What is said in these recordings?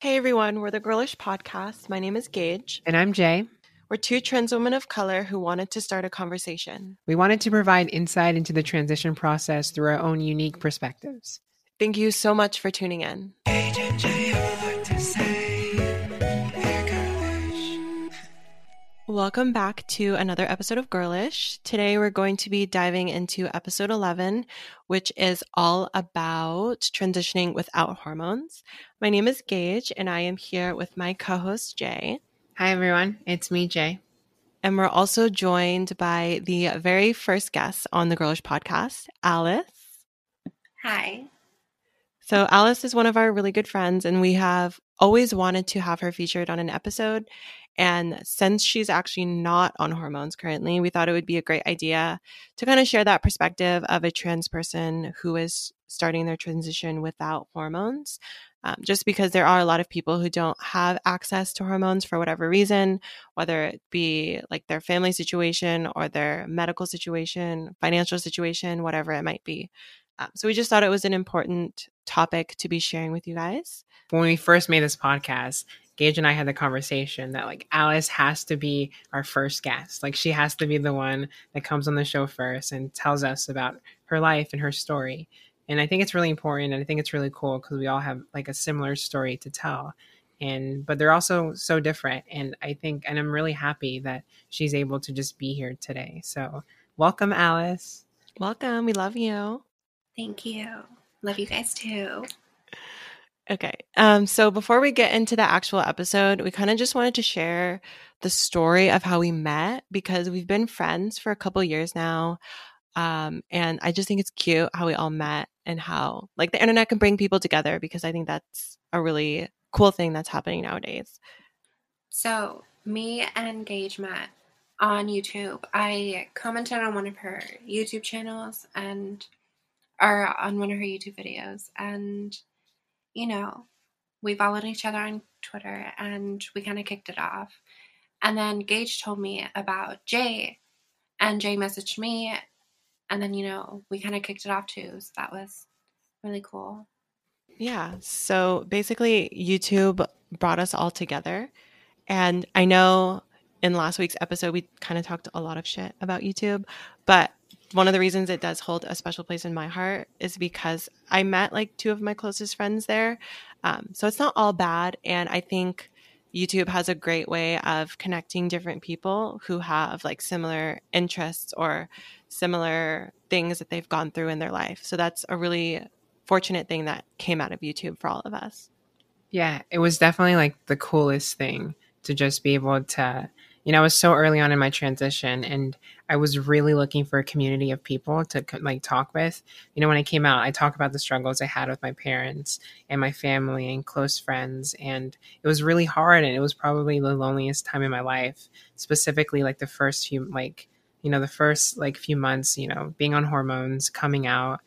Hey everyone, we're the Girlish Podcast. My name is Gage. And I'm Jay. We're two trans women of color who wanted to start a conversation. We wanted to provide insight into the transition process through our own unique perspectives. Thank you so much for tuning in. Welcome back to another episode of Girlish. Today we're going to be diving into episode 11, which is all about transitioning without hormones. My name is Gage, and I am here with my co host, Jay. Hi, everyone. It's me, Jay. And we're also joined by the very first guest on the Girlish podcast, Alice. Hi. So, Alice is one of our really good friends, and we have always wanted to have her featured on an episode. And since she's actually not on hormones currently, we thought it would be a great idea to kind of share that perspective of a trans person who is starting their transition without hormones. Um, just because there are a lot of people who don't have access to hormones for whatever reason, whether it be like their family situation or their medical situation, financial situation, whatever it might be. Um, so we just thought it was an important topic to be sharing with you guys. When we first made this podcast, Gage and I had the conversation that like Alice has to be our first guest. Like she has to be the one that comes on the show first and tells us about her life and her story. And I think it's really important and I think it's really cool because we all have like a similar story to tell. And but they're also so different. And I think and I'm really happy that she's able to just be here today. So welcome, Alice. Welcome. We love you. Thank you. Love you guys too. Okay. Um, so before we get into the actual episode, we kind of just wanted to share the story of how we met because we've been friends for a couple years now. Um, and I just think it's cute how we all met and how like the internet can bring people together because I think that's a really cool thing that's happening nowadays. So me and Gage met on YouTube. I commented on one of her YouTube channels and or on one of her YouTube videos and you know, we followed each other on Twitter and we kind of kicked it off. And then Gage told me about Jay, and Jay messaged me, and then, you know, we kind of kicked it off too. So that was really cool. Yeah. So basically, YouTube brought us all together. And I know in last week's episode, we kind of talked a lot of shit about YouTube, but one of the reasons it does hold a special place in my heart is because I met like two of my closest friends there. Um, so it's not all bad. And I think YouTube has a great way of connecting different people who have like similar interests or similar things that they've gone through in their life. So that's a really fortunate thing that came out of YouTube for all of us. Yeah, it was definitely like the coolest thing to just be able to you know, I was so early on in my transition and I was really looking for a community of people to like talk with. You know, when I came out, I talked about the struggles I had with my parents and my family and close friends. And it was really hard. And it was probably the loneliest time in my life, specifically like the first few, like, you know, the first like few months, you know, being on hormones, coming out.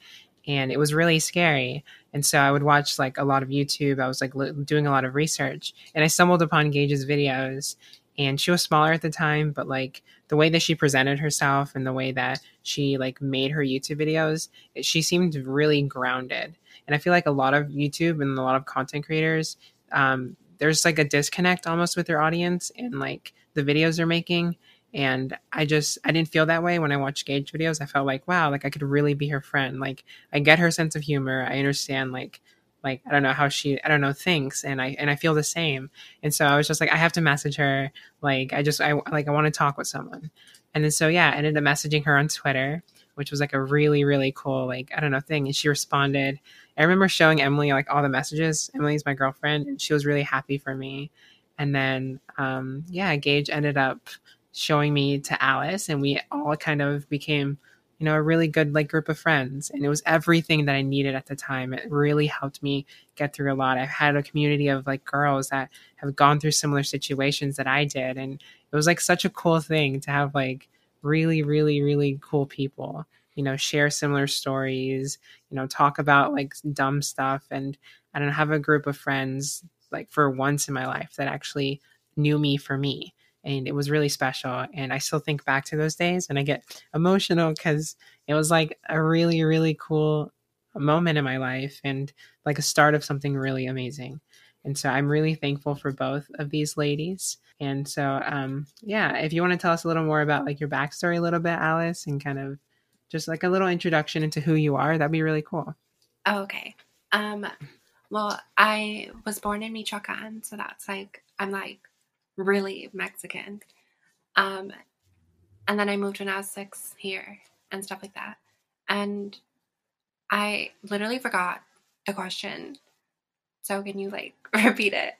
And it was really scary. And so I would watch like a lot of YouTube. I was like doing a lot of research and I stumbled upon Gage's videos and she was smaller at the time but like the way that she presented herself and the way that she like made her youtube videos she seemed really grounded. And i feel like a lot of youtube and a lot of content creators um, there's like a disconnect almost with their audience and like the videos they're making. And i just i didn't feel that way when i watched gage videos. I felt like wow like i could really be her friend. Like i get her sense of humor. I understand like like I don't know how she I don't know thinks and I and I feel the same. And so I was just like I have to message her like I just I like I want to talk with someone. And then so yeah, I ended up messaging her on Twitter, which was like a really really cool like I don't know thing and she responded. I remember showing Emily like all the messages. Emily's my girlfriend and she was really happy for me. And then um yeah, Gage ended up showing me to Alice and we all kind of became you know, a really good like group of friends. And it was everything that I needed at the time. It really helped me get through a lot. I've had a community of like girls that have gone through similar situations that I did. And it was like such a cool thing to have like really, really, really cool people, you know, share similar stories, you know, talk about like dumb stuff. And I don't have a group of friends like for once in my life that actually knew me for me and it was really special and i still think back to those days and i get emotional because it was like a really really cool moment in my life and like a start of something really amazing And so I'm really thankful for both of these ladies. And so, um, yeah, if you want to tell us a little more about like your backstory a little bit, Alice, and kind of just like a little introduction into who you are, that'd be really cool. Okay. Um, well, I was born in Michoacan, so that's like I'm like really Mexican. Um, and then I moved when I was six here and stuff like that. And I literally forgot the question. So can you like repeat it?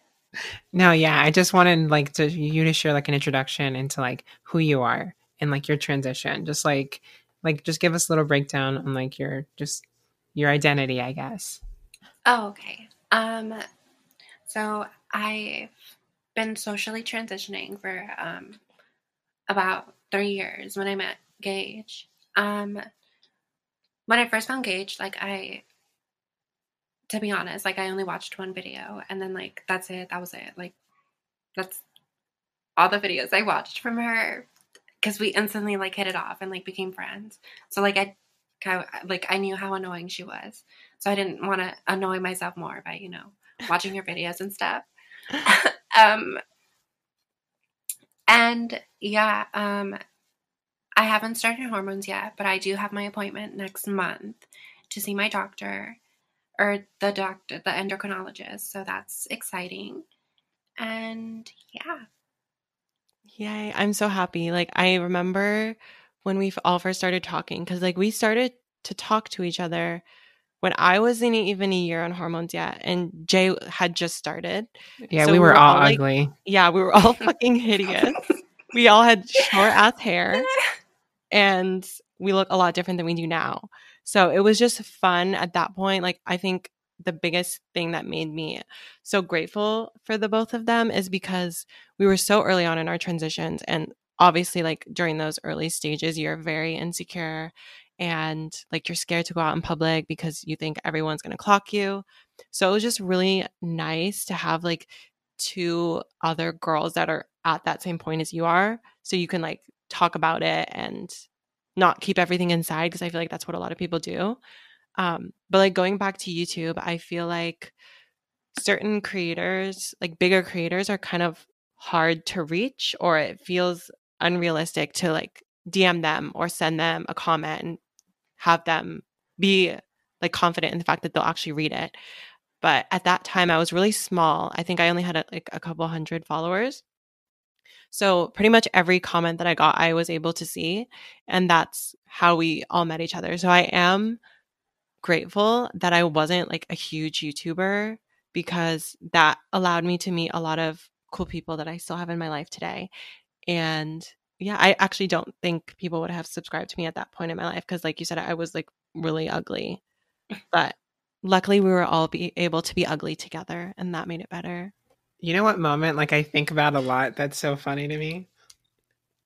No, yeah, I just wanted like to you to share like an introduction into like who you are and like your transition. Just like like just give us a little breakdown on like your just your identity, I guess. Oh, okay. Um so I've been socially transitioning for um about three years when I met Gage. Um when I first found Gage, like I to be honest, like I only watched one video and then like that's it. That was it. Like that's all the videos I watched from her because we instantly like hit it off and like became friends. So like I like I knew how annoying she was. So I didn't want to annoy myself more by, you know, watching her videos and stuff. um and yeah, um I haven't started hormones yet, but I do have my appointment next month to see my doctor or the doctor, the endocrinologist. So that's exciting. And yeah. Yay. I'm so happy. Like, I remember when we all first started talking, because like we started to talk to each other when I wasn't even a year on hormones yet, and Jay had just started. Yeah, so we, were we, were all, all ugly. Like, yeah, we were all fucking hideous. we all had short ass hair, and we look a lot different than we do now. So it was just fun at that point. Like, I think the biggest thing that made me so grateful for the both of them is because we were so early on in our transitions. And obviously, like during those early stages, you're very insecure and like you're scared to go out in public because you think everyone's going to clock you. So it was just really nice to have like two other girls that are at that same point as you are. So you can like talk about it and not keep everything inside because I feel like that's what a lot of people do. Um, but like going back to YouTube, I feel like certain creators, like bigger creators, are kind of hard to reach, or it feels unrealistic to like DM them or send them a comment and have them be like confident in the fact that they'll actually read it. But at that time, I was really small. I think I only had like a couple hundred followers. So pretty much every comment that I got, I was able to see. And that's how we all met each other. So I am grateful that I wasn't like a huge YouTuber because that allowed me to meet a lot of cool people that I still have in my life today. And yeah, I actually don't think people would have subscribed to me at that point in my life because, like you said, I was like really ugly. But luckily, we were all be able to be ugly together, and that made it better. You know what moment like I think about a lot that's so funny to me?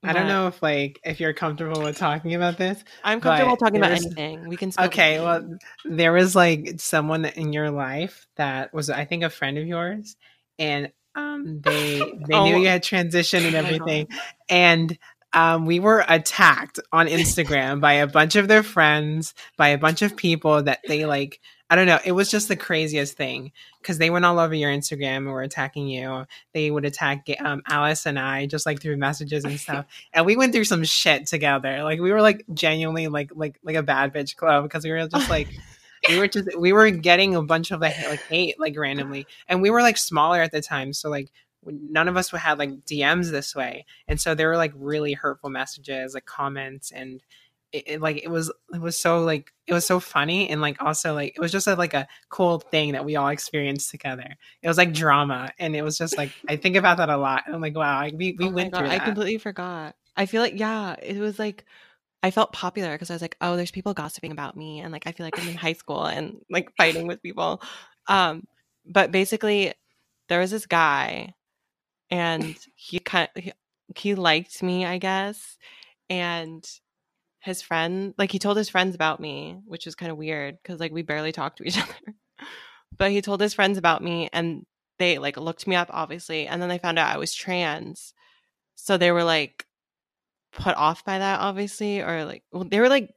I don't know if like if you're comfortable with talking about this. I'm comfortable talking about anything. We can Okay, well there was like someone in your life that was I think a friend of yours and um they they oh. knew you had transitioned and oh everything and um, we were attacked on Instagram by a bunch of their friends, by a bunch of people that they like. I don't know. It was just the craziest thing because they went all over your Instagram and were attacking you. They would attack um, Alice and I just like through messages and stuff. and we went through some shit together. Like we were like genuinely like like like a bad bitch club because we were just like. We were just we were getting a bunch of like like hate like randomly and we were like smaller at the time so like none of us had like DMs this way. And so there were like really hurtful messages, like comments and it, it, like it was it was so like it was so funny and like also like it was just a, like a cool thing that we all experienced together. It was like drama and it was just like I think about that a lot. I'm like wow, I, we we oh went God, through. That. I completely forgot. I feel like yeah, it was like I felt popular because I was like, oh, there's people gossiping about me, and like I feel like I'm in high school and like fighting with people. Um, but basically, there was this guy and he kind of, he, he liked me, I guess. And his friend, like he told his friends about me, which was kind of weird because like we barely talked to each other. but he told his friends about me and they like looked me up obviously and then they found out I was trans. So they were like put off by that obviously or like well, they were like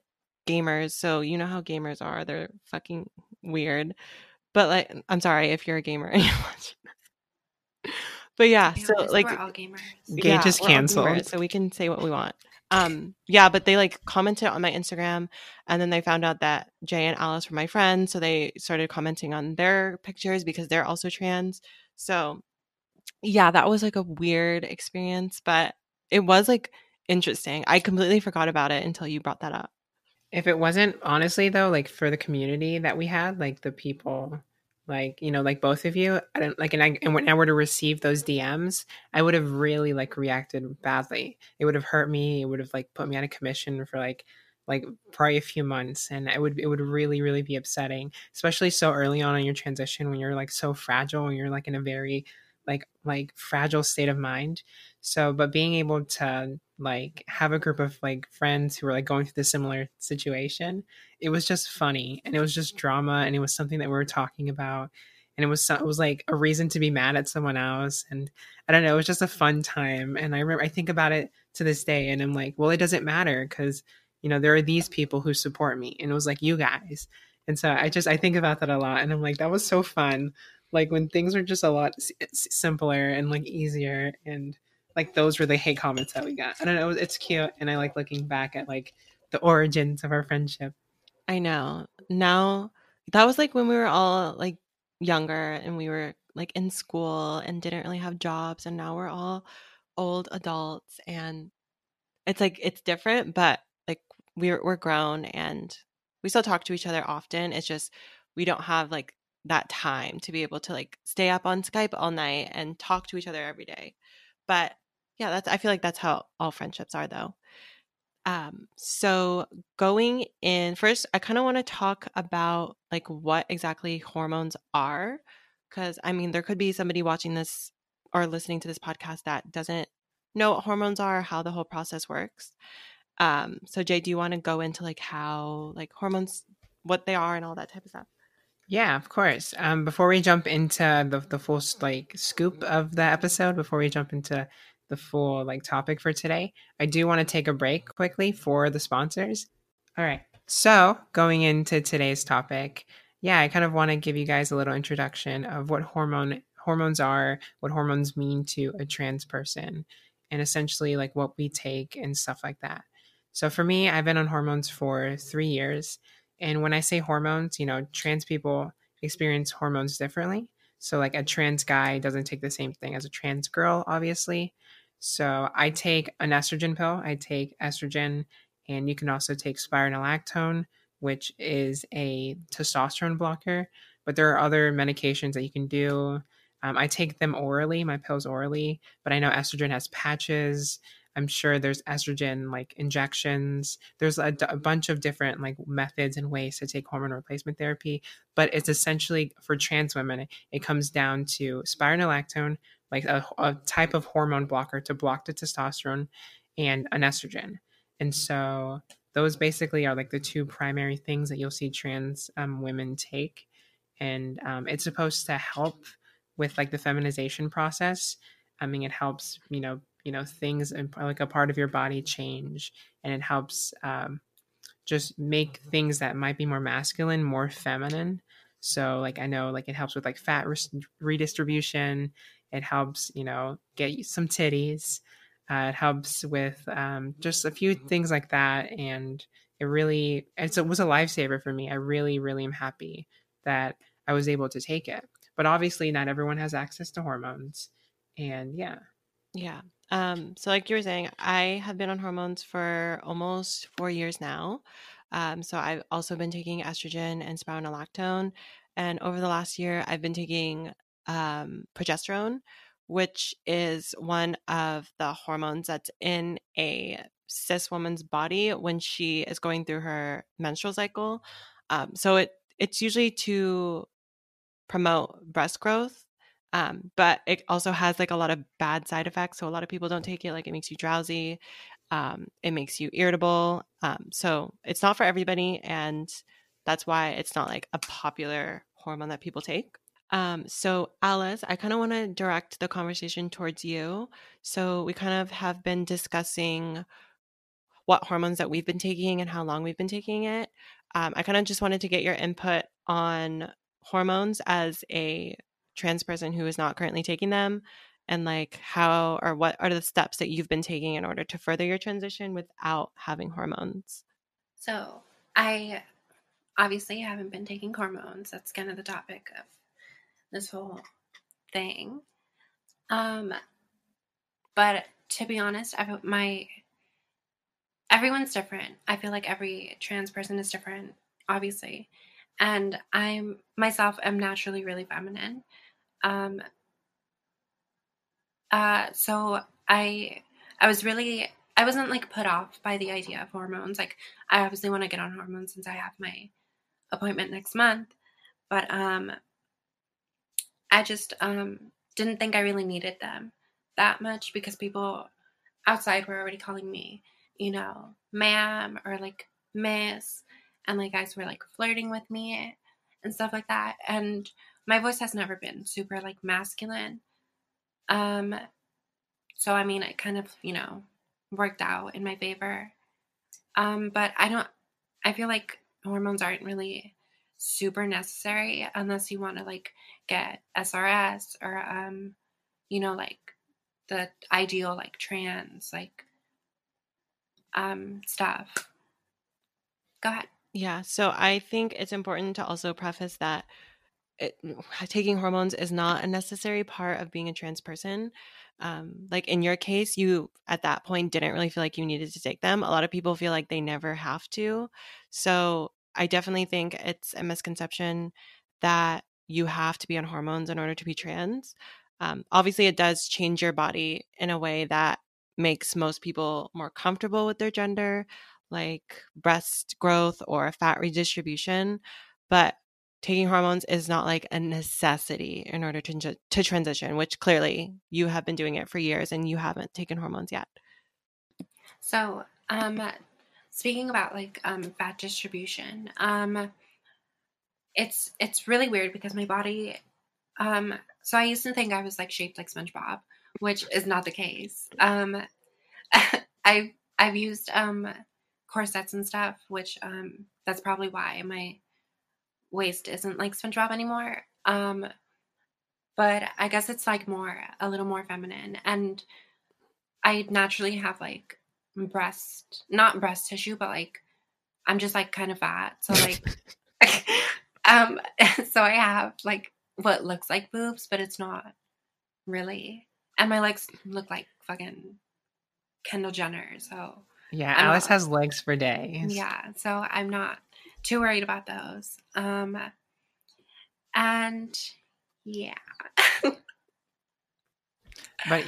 gamers, so you know how gamers are. They're fucking weird. But like I'm sorry if you're a gamer and you're watching but yeah, Yeah, so like we're all gamers. Gage yeah, is canceled. gamers, so we can say what we want. Um, yeah, but they like commented on my Instagram, and then they found out that Jay and Alice were my friends, so they started commenting on their pictures because they're also trans. So, yeah, that was like a weird experience, but it was like interesting. I completely forgot about it until you brought that up. If it wasn't honestly though, like for the community that we had, like the people, like you know, like both of you, I don't like, and I and when I were to receive those DMs, I would have really like reacted badly. It would have hurt me. It would have like put me on a commission for like like probably a few months, and it would it would really really be upsetting, especially so early on in your transition when you're like so fragile and you're like in a very like like fragile state of mind. So, but being able to like have a group of like friends who were like going through the similar situation it was just funny and it was just drama and it was something that we were talking about and it was so, it was like a reason to be mad at someone else and i don't know it was just a fun time and i remember i think about it to this day and i'm like well it doesn't matter because you know there are these people who support me and it was like you guys and so i just i think about that a lot and i'm like that was so fun like when things are just a lot simpler and like easier and like those were the hate comments that we got. I don't know, it's cute and I like looking back at like the origins of our friendship. I know. Now that was like when we were all like younger and we were like in school and didn't really have jobs and now we're all old adults and it's like it's different but like we're we're grown and we still talk to each other often. It's just we don't have like that time to be able to like stay up on Skype all night and talk to each other every day. But yeah, that's I feel like that's how all friendships are though. Um, so going in first, I kind of want to talk about like what exactly hormones are. Cause I mean, there could be somebody watching this or listening to this podcast that doesn't know what hormones are, how the whole process works. Um, so Jay, do you want to go into like how like hormones, what they are and all that type of stuff? Yeah, of course. Um, before we jump into the the full like scoop of the episode, before we jump into the full like topic for today, I do want to take a break quickly for the sponsors. All right. So going into today's topic, yeah, I kind of want to give you guys a little introduction of what hormone hormones are, what hormones mean to a trans person, and essentially like what we take and stuff like that. So for me, I've been on hormones for three years. And when I say hormones, you know, trans people experience hormones differently. So, like a trans guy doesn't take the same thing as a trans girl, obviously. So, I take an estrogen pill, I take estrogen, and you can also take spironolactone, which is a testosterone blocker. But there are other medications that you can do. Um, I take them orally, my pills orally, but I know estrogen has patches. I'm sure there's estrogen like injections. There's a, bunch of different like methods and ways to take hormone replacement therapy, but it's essentially for trans women. It, it comes down to spironolactone, like a, a, type of hormone blocker to block the testosterone, and an estrogen. And so those basically are like the two primary things that you'll see trans um, women take, and um, it's supposed to help with like the feminization process. I mean, it helps you know you know things and like a part of your body change and it helps um, just make things that might be more masculine more feminine. So like i know like it helps with like fat re- redistribution. It helps you know get you some titties. Uh, it helps with um, just a few things like that and it really it's, it was a lifesaver for me. I really really am happy that i was able to take it. But obviously not everyone has access to hormones and yeah. Yeah um, so like you were saying, I have been on hormones for almost four years now. Um, so I've also been taking estrogen and spironolactone, and over the last year, I've been taking um, progesterone, which is one of the hormones that's in a cis woman's body when she is going through her menstrual cycle. Um, so it it's usually to promote breast growth um, but it also has like a lot of bad side effects. So a lot of people don't take it. Like it makes you drowsy. Um, it makes you irritable. Um, so it's not for everybody. And that's why it's not like a popular hormone that people take. Um, so Alice, I kind of want to direct the conversation towards you. So we kind of have been discussing what hormones that we've been taking and how long we've been taking it. Um, I kind of just wanted to get your input on hormones as a trans person who is not currently taking them and like how or what are the steps that you've been taking in order to further your transition without having hormones? So, I obviously haven't been taking hormones. That's kind of the topic of this whole thing. Um, but to be honest, I my everyone's different. I feel like every trans person is different, obviously, and I'm myself am naturally really feminine. Um, uh, so I I was really I wasn't like put off by the idea of hormones. Like I obviously want to get on hormones since I have my appointment next month, but um, I just um didn't think I really needed them that much because people outside were already calling me, you know, ma'am or like miss, and like guys were like flirting with me and stuff like that. And my voice has never been super like masculine. Um, so I mean, it kind of you know worked out in my favor. Um, but I don't. I feel like hormones aren't really super necessary unless you want to like get SRS or um, you know, like the ideal like trans like um stuff. Go ahead. Yeah, so I think it's important to also preface that it, taking hormones is not a necessary part of being a trans person. Um, like in your case, you at that point didn't really feel like you needed to take them. A lot of people feel like they never have to. So I definitely think it's a misconception that you have to be on hormones in order to be trans. Um, obviously, it does change your body in a way that makes most people more comfortable with their gender, like breast growth or fat redistribution. But taking hormones is not like a necessity in order to, to transition, which clearly you have been doing it for years and you haven't taken hormones yet. So, um, speaking about like um, fat distribution, um, it's it's really weird because my body. Um, so I used to think I was like shaped like SpongeBob, which is not the case. Um, I've I've used um, corsets and stuff, which um, that's probably why my waist isn't like SpongeBob anymore. Um, but I guess it's like more a little more feminine, and I naturally have like breast, not breast tissue, but like I'm just like kind of fat, so like, um, so I have like what looks like boobs, but it's not really, and my legs look like fucking Kendall Jenner, so. Yeah, I'm Alice not, has legs for days. Yeah, so I'm not too worried about those. Um, and yeah. but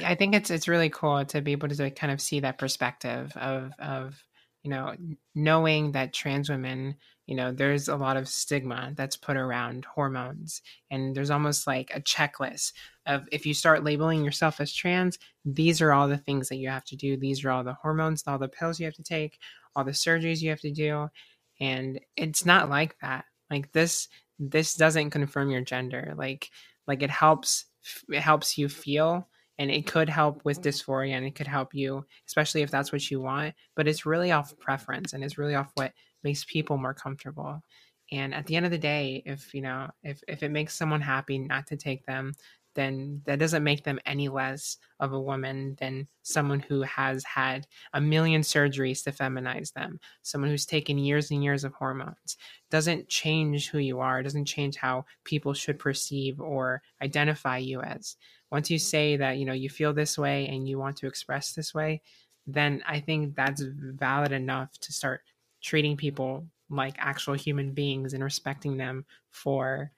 I think it's it's really cool to be able to kind of see that perspective of of you know knowing that trans women you know there's a lot of stigma that's put around hormones and there's almost like a checklist of if you start labeling yourself as trans these are all the things that you have to do. These are all the hormones all the pills you have to take all the surgeries you have to do. And it's not like that. Like this this doesn't confirm your gender. Like like it helps it helps you feel and it could help with dysphoria and it could help you especially if that's what you want but it's really off preference and it's really off what makes people more comfortable and at the end of the day if you know if if it makes someone happy not to take them then that doesn't make them any less of a woman than someone who has had a million surgeries to feminize them, someone who's taken years and years of hormones. Doesn't change who you are, doesn't change how people should perceive or identify you as. Once you say that, you know, you feel this way and you want to express this way, then I think that's valid enough to start treating people like actual human beings and respecting them for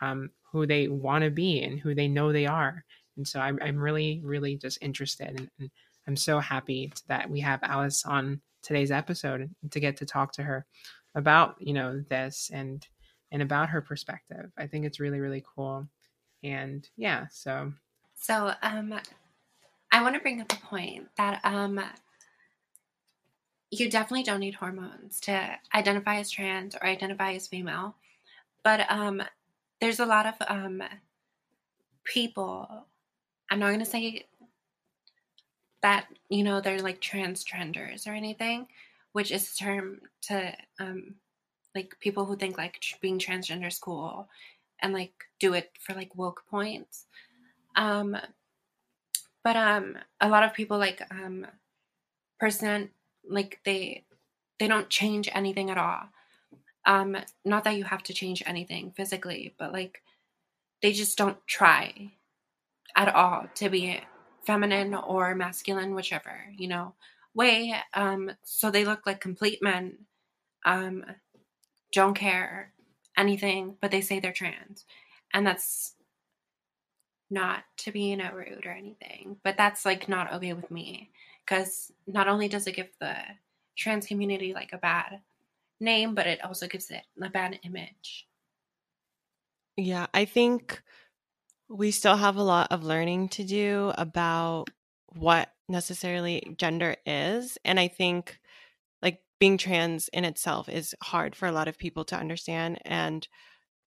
um, who they want to be and who they know they are. And so I'm, I'm really, really just interested. And, and I'm so happy that we have Alice on today's episode to get to talk to her about, you know, this and, and about her perspective. I think it's really, really cool. And yeah, so. So, um, I want to bring up a point that, um, you definitely don't need hormones to identify as trans or identify as female. But um, there's a lot of um, people. I'm not going to say that you know they're like transtrenders or anything, which is a term to um, like people who think like being transgender is cool and like do it for like woke points. Um, but um a lot of people like um present like they they don't change anything at all. Um not that you have to change anything physically but like they just don't try at all to be feminine or masculine whichever you know way. Um so they look like complete men. Um don't care anything but they say they're trans. And that's not to be you know rude or anything but that's like not okay with me because not only does it give the trans community like a bad name but it also gives it a bad image Yeah, I think we still have a lot of learning to do about what necessarily gender is. And I think like being trans in itself is hard for a lot of people to understand. And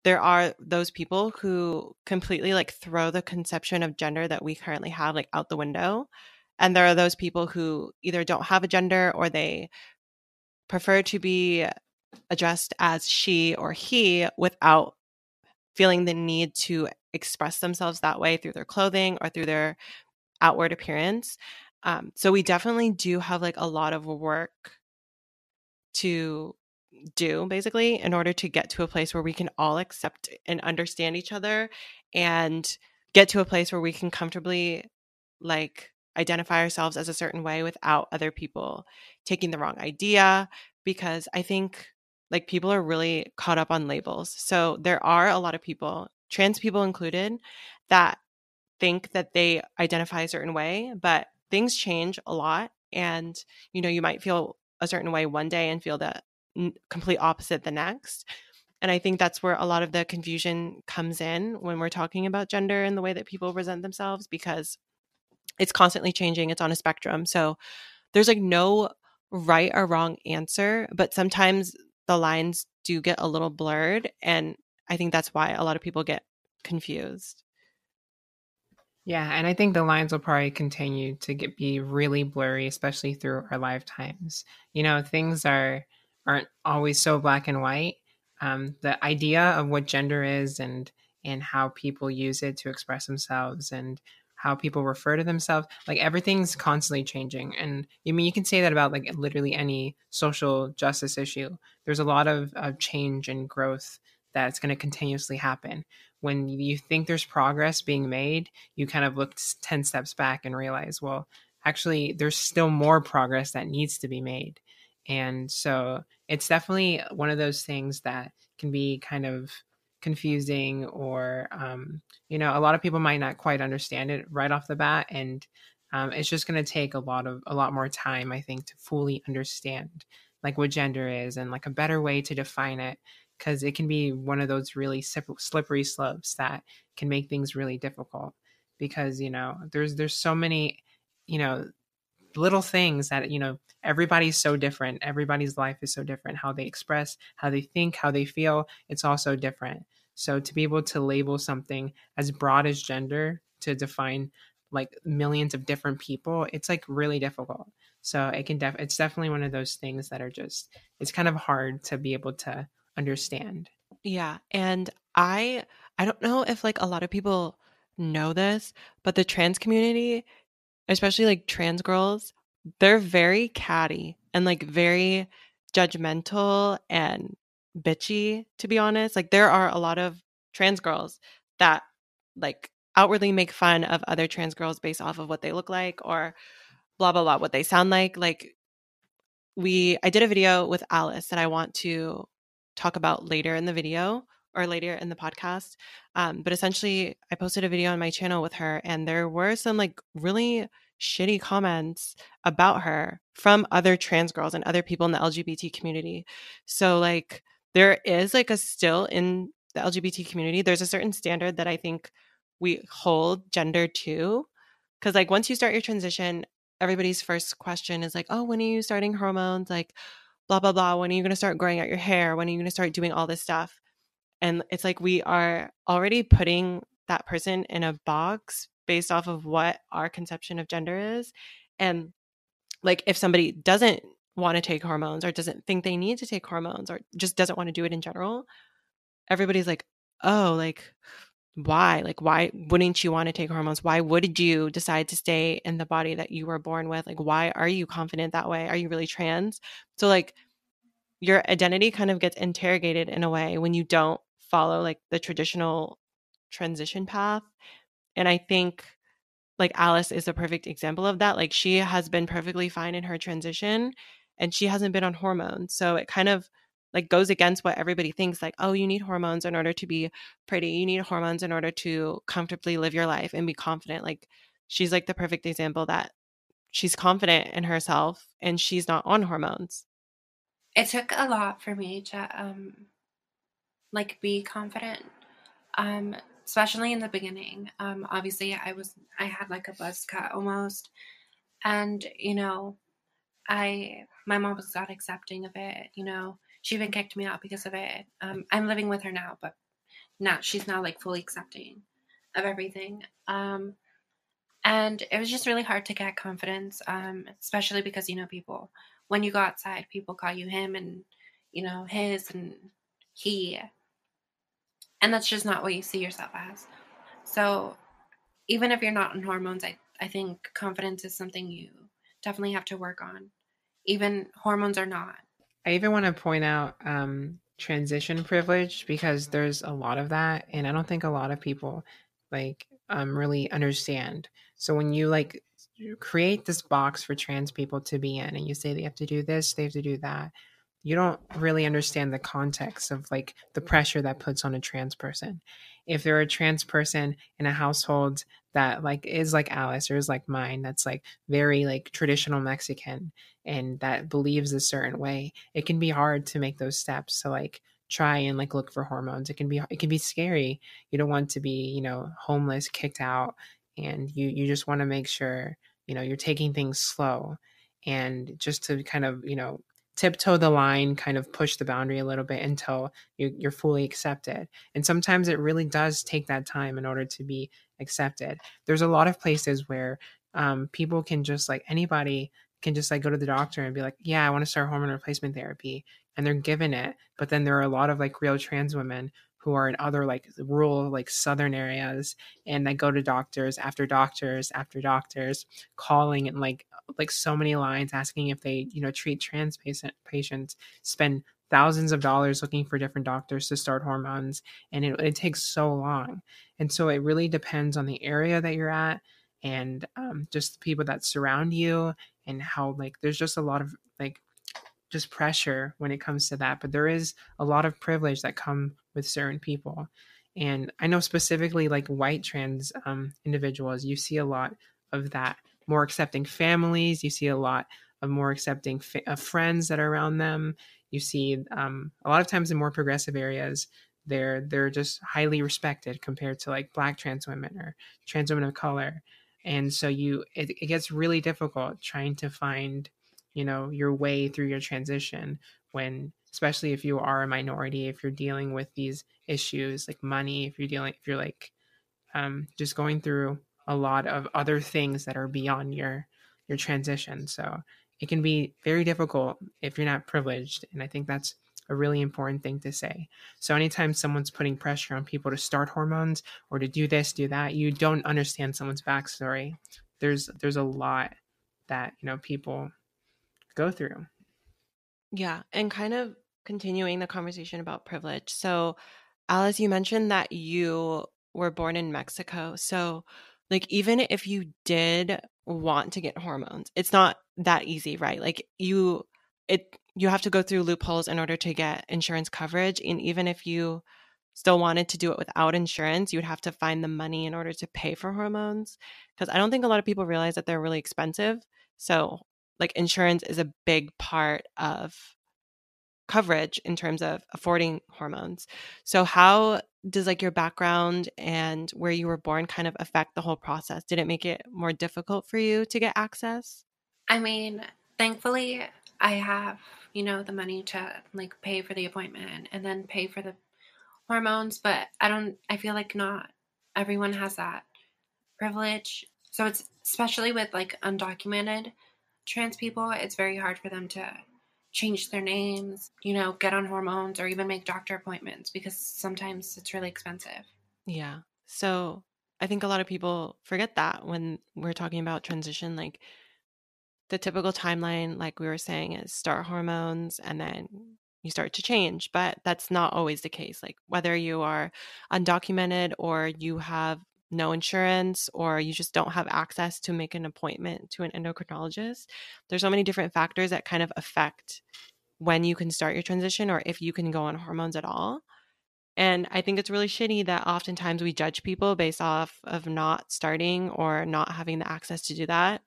there are those people who completely like throw the conception of gender that we currently have like out the window. And there are those people who either don't have a gender or they prefer to be addressed as she or he without feeling the need to express themselves that way through their clothing or through their outward appearance. Um, so we definitely do have like a lot of work to do basically in order to get to a place where we can all accept and understand each other and get to a place where we can comfortably like identify ourselves as a certain way without other people taking the wrong idea because i think like people are really caught up on labels. So there are a lot of people trans people included that think that they identify a certain way but things change a lot and you know you might feel a certain way one day and feel the n- complete opposite the next and i think that's where a lot of the confusion comes in when we're talking about gender and the way that people present themselves because it's constantly changing it's on a spectrum so there's like no right or wrong answer but sometimes the lines do get a little blurred and i think that's why a lot of people get confused Yeah, and I think the lines will probably continue to get be really blurry, especially through our lifetimes. You know, things are aren't always so black and white. Um, the idea of what gender is and and how people use it to express themselves and how people refer to themselves, like everything's constantly changing. And I mean, you can say that about like literally any social justice issue. There's a lot of, of change and growth that's going to continuously happen when you think there's progress being made, you kind of look 10 steps back and realize, well, actually, there's still more progress that needs to be made. And so it's definitely one of those things that can be kind of confusing, or, um, you know, a lot of people might not quite understand it right off the bat. And um, it's just going to take a lot of, a lot more time, I think, to fully understand like what gender is and like a better way to define it because it can be one of those really slippery slopes that can make things really difficult because you know there's there's so many you know little things that you know everybody's so different everybody's life is so different how they express how they think how they feel it's all so different so to be able to label something as broad as gender to define like millions of different people it's like really difficult so it can def it's definitely one of those things that are just it's kind of hard to be able to understand. Yeah. And I I don't know if like a lot of people know this, but the trans community, especially like trans girls, they're very catty and like very judgmental and bitchy to be honest. Like there are a lot of trans girls that like outwardly make fun of other trans girls based off of what they look like or blah blah blah what they sound like. Like we I did a video with Alice that I want to talk about later in the video or later in the podcast. Um, but essentially, I posted a video on my channel with her, and there were some like really shitty comments about her from other trans girls and other people in the LGBT community. So, like, there is like a still in the LGBT community, there's a certain standard that I think we hold gender to. Cause, like, once you start your transition, everybody's first question is like, oh, when are you starting hormones? Like, blah blah blah when are you going to start growing out your hair when are you going to start doing all this stuff and it's like we are already putting that person in a box based off of what our conception of gender is and like if somebody doesn't want to take hormones or doesn't think they need to take hormones or just doesn't want to do it in general everybody's like oh like why? Like, why wouldn't you want to take hormones? Why would you decide to stay in the body that you were born with? Like, why are you confident that way? Are you really trans? So, like, your identity kind of gets interrogated in a way when you don't follow like the traditional transition path. And I think like Alice is a perfect example of that. Like, she has been perfectly fine in her transition and she hasn't been on hormones. So, it kind of like goes against what everybody thinks like oh you need hormones in order to be pretty you need hormones in order to comfortably live your life and be confident like she's like the perfect example that she's confident in herself and she's not on hormones it took a lot for me to um like be confident um especially in the beginning um obviously i was i had like a buzz cut almost and you know i my mom was not accepting of it you know she even kicked me out because of it. Um, I'm living with her now, but now she's now like fully accepting of everything. Um, and it was just really hard to get confidence, um, especially because you know people when you go outside, people call you him and you know his and he, and that's just not what you see yourself as. So even if you're not on hormones, I I think confidence is something you definitely have to work on, even hormones are not. I even want to point out um, transition privilege because there's a lot of that, and I don't think a lot of people like um, really understand. So when you like create this box for trans people to be in, and you say they have to do this, they have to do that, you don't really understand the context of like the pressure that puts on a trans person. If they're a trans person in a household that like is like Alice or is like mine, that's like very like traditional Mexican and that believes a certain way, it can be hard to make those steps to like try and like look for hormones. It can be it can be scary. You don't want to be, you know, homeless, kicked out, and you you just want to make sure, you know, you're taking things slow and just to kind of, you know, tiptoe the line, kind of push the boundary a little bit until you, you're fully accepted. And sometimes it really does take that time in order to be accepted. There's a lot of places where um, people can just like anybody can just like go to the doctor and be like, yeah, I want to start hormone replacement therapy. And they're given it. But then there are a lot of like real trans women who are in other like rural, like southern areas and they go to doctors after doctors after doctors calling and like like so many lines asking if they, you know, treat trans patient patients, spend thousands of dollars looking for different doctors to start hormones and it, it takes so long. And so it really depends on the area that you're at and um, just the people that surround you and how like there's just a lot of like just pressure when it comes to that but there is a lot of privilege that come with certain people. And i know specifically like white trans um, individuals you see a lot of that more accepting families you see a lot of more accepting fa- of friends that are around them. You see um, a lot of times in more progressive areas they're they're just highly respected compared to like black trans women or trans women of color. And so you it, it gets really difficult trying to find you know your way through your transition when especially if you are a minority if you're dealing with these issues like money if you're dealing if you're like um, just going through a lot of other things that are beyond your your transition so it can be very difficult if you're not privileged and i think that's a really important thing to say. So anytime someone's putting pressure on people to start hormones or to do this, do that, you don't understand someone's backstory. There's there's a lot that, you know, people go through. Yeah, and kind of continuing the conversation about privilege. So, Alice, you mentioned that you were born in Mexico. So, like even if you did want to get hormones, it's not that easy, right? Like you it you have to go through loopholes in order to get insurance coverage. And even if you still wanted to do it without insurance, you would have to find the money in order to pay for hormones. Because I don't think a lot of people realize that they're really expensive. So, like, insurance is a big part of coverage in terms of affording hormones. So, how does like your background and where you were born kind of affect the whole process? Did it make it more difficult for you to get access? I mean, thankfully, I have, you know, the money to like pay for the appointment and then pay for the hormones, but I don't, I feel like not everyone has that privilege. So it's especially with like undocumented trans people, it's very hard for them to change their names, you know, get on hormones or even make doctor appointments because sometimes it's really expensive. Yeah. So I think a lot of people forget that when we're talking about transition. Like the typical timeline, like we were saying, is start hormones and then you start to change. But that's not always the case. Like whether you are undocumented or you have no insurance or you just don't have access to make an appointment to an endocrinologist, there's so many different factors that kind of affect when you can start your transition or if you can go on hormones at all. And I think it's really shitty that oftentimes we judge people based off of not starting or not having the access to do that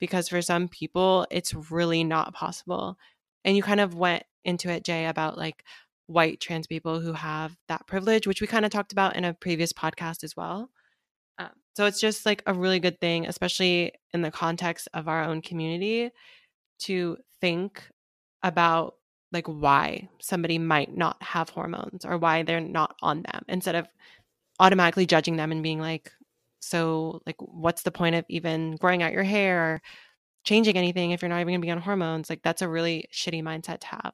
because for some people it's really not possible. And you kind of went into it, Jay, about like white trans people who have that privilege, which we kind of talked about in a previous podcast as well. So it's just like a really good thing, especially in the context of our own community, to think about like why somebody might not have hormones or why they're not on them instead of automatically judging them and being like, so, like, what's the point of even growing out your hair or changing anything if you're not even going to be on hormones? Like, that's a really shitty mindset to have.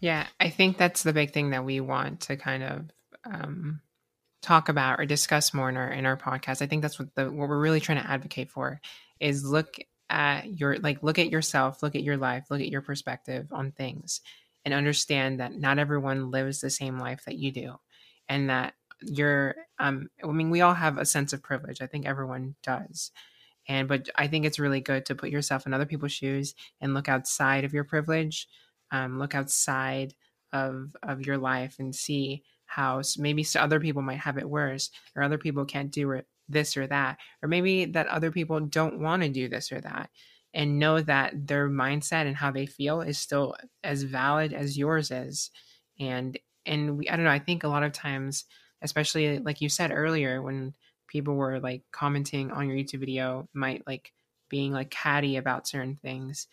Yeah, I think that's the big thing that we want to kind of um, talk about or discuss more in our in our podcast. I think that's what the what we're really trying to advocate for is look at your like look at yourself, look at your life, look at your perspective on things, and understand that not everyone lives the same life that you do, and that you're um i mean we all have a sense of privilege i think everyone does and but i think it's really good to put yourself in other people's shoes and look outside of your privilege um, look outside of of your life and see how maybe other people might have it worse or other people can't do it this or that or maybe that other people don't want to do this or that and know that their mindset and how they feel is still as valid as yours is and and we i don't know i think a lot of times especially like you said earlier when people were like commenting on your YouTube video, might like being like catty about certain things.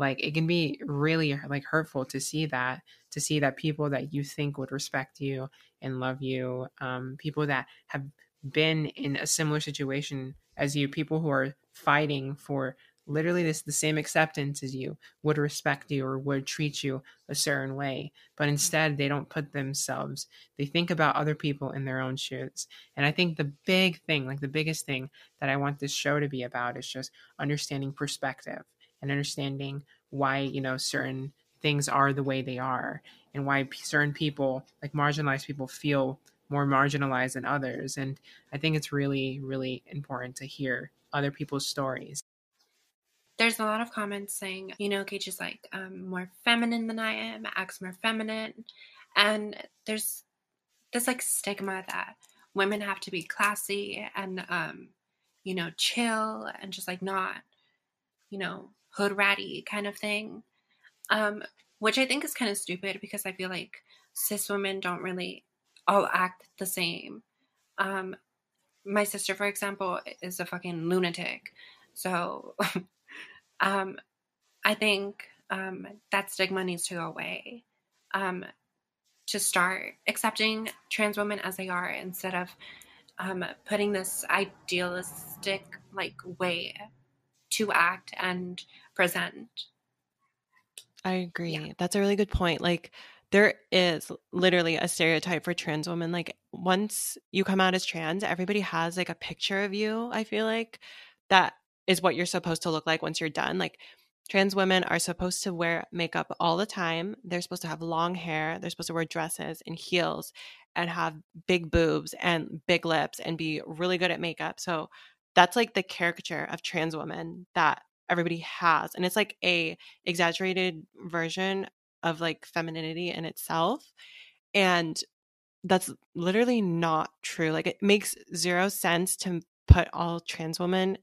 Like it can be really like hurtful to see that, to see that people that you think would respect you and love you, um, people that have been in a similar situation as you, people who are fighting for literally this the same acceptance as you would respect you or would treat you a certain way but instead they don't put themselves they think about other people in their own shoes and i think the big thing like the biggest thing that i want this show to be about is just understanding perspective and understanding why you know certain things are the way they are and why certain people like marginalized people feel more marginalized than others and i think it's really really important to hear other people's stories there's a lot of comments saying, you know, Gage is like um, more feminine than I am, acts more feminine. And there's this like stigma that women have to be classy and, um, you know, chill and just like not, you know, hood ratty kind of thing. Um, which I think is kind of stupid because I feel like cis women don't really all act the same. Um, my sister, for example, is a fucking lunatic. So um, I think um, that stigma needs to go away. Um, to start accepting trans women as they are instead of um, putting this idealistic like way to act and present. I agree. Yeah. That's a really good point. Like there is literally a stereotype for trans women. Like once you come out as trans, everybody has like a picture of you, I feel like, that is what you're supposed to look like once you're done. Like trans women are supposed to wear makeup all the time. They're supposed to have long hair. They're supposed to wear dresses and heels and have big boobs and big lips and be really good at makeup. So that's like the caricature of trans women that everybody has. And it's like a exaggerated version of like femininity in itself. And that's literally not true. Like it makes zero sense to put all trans women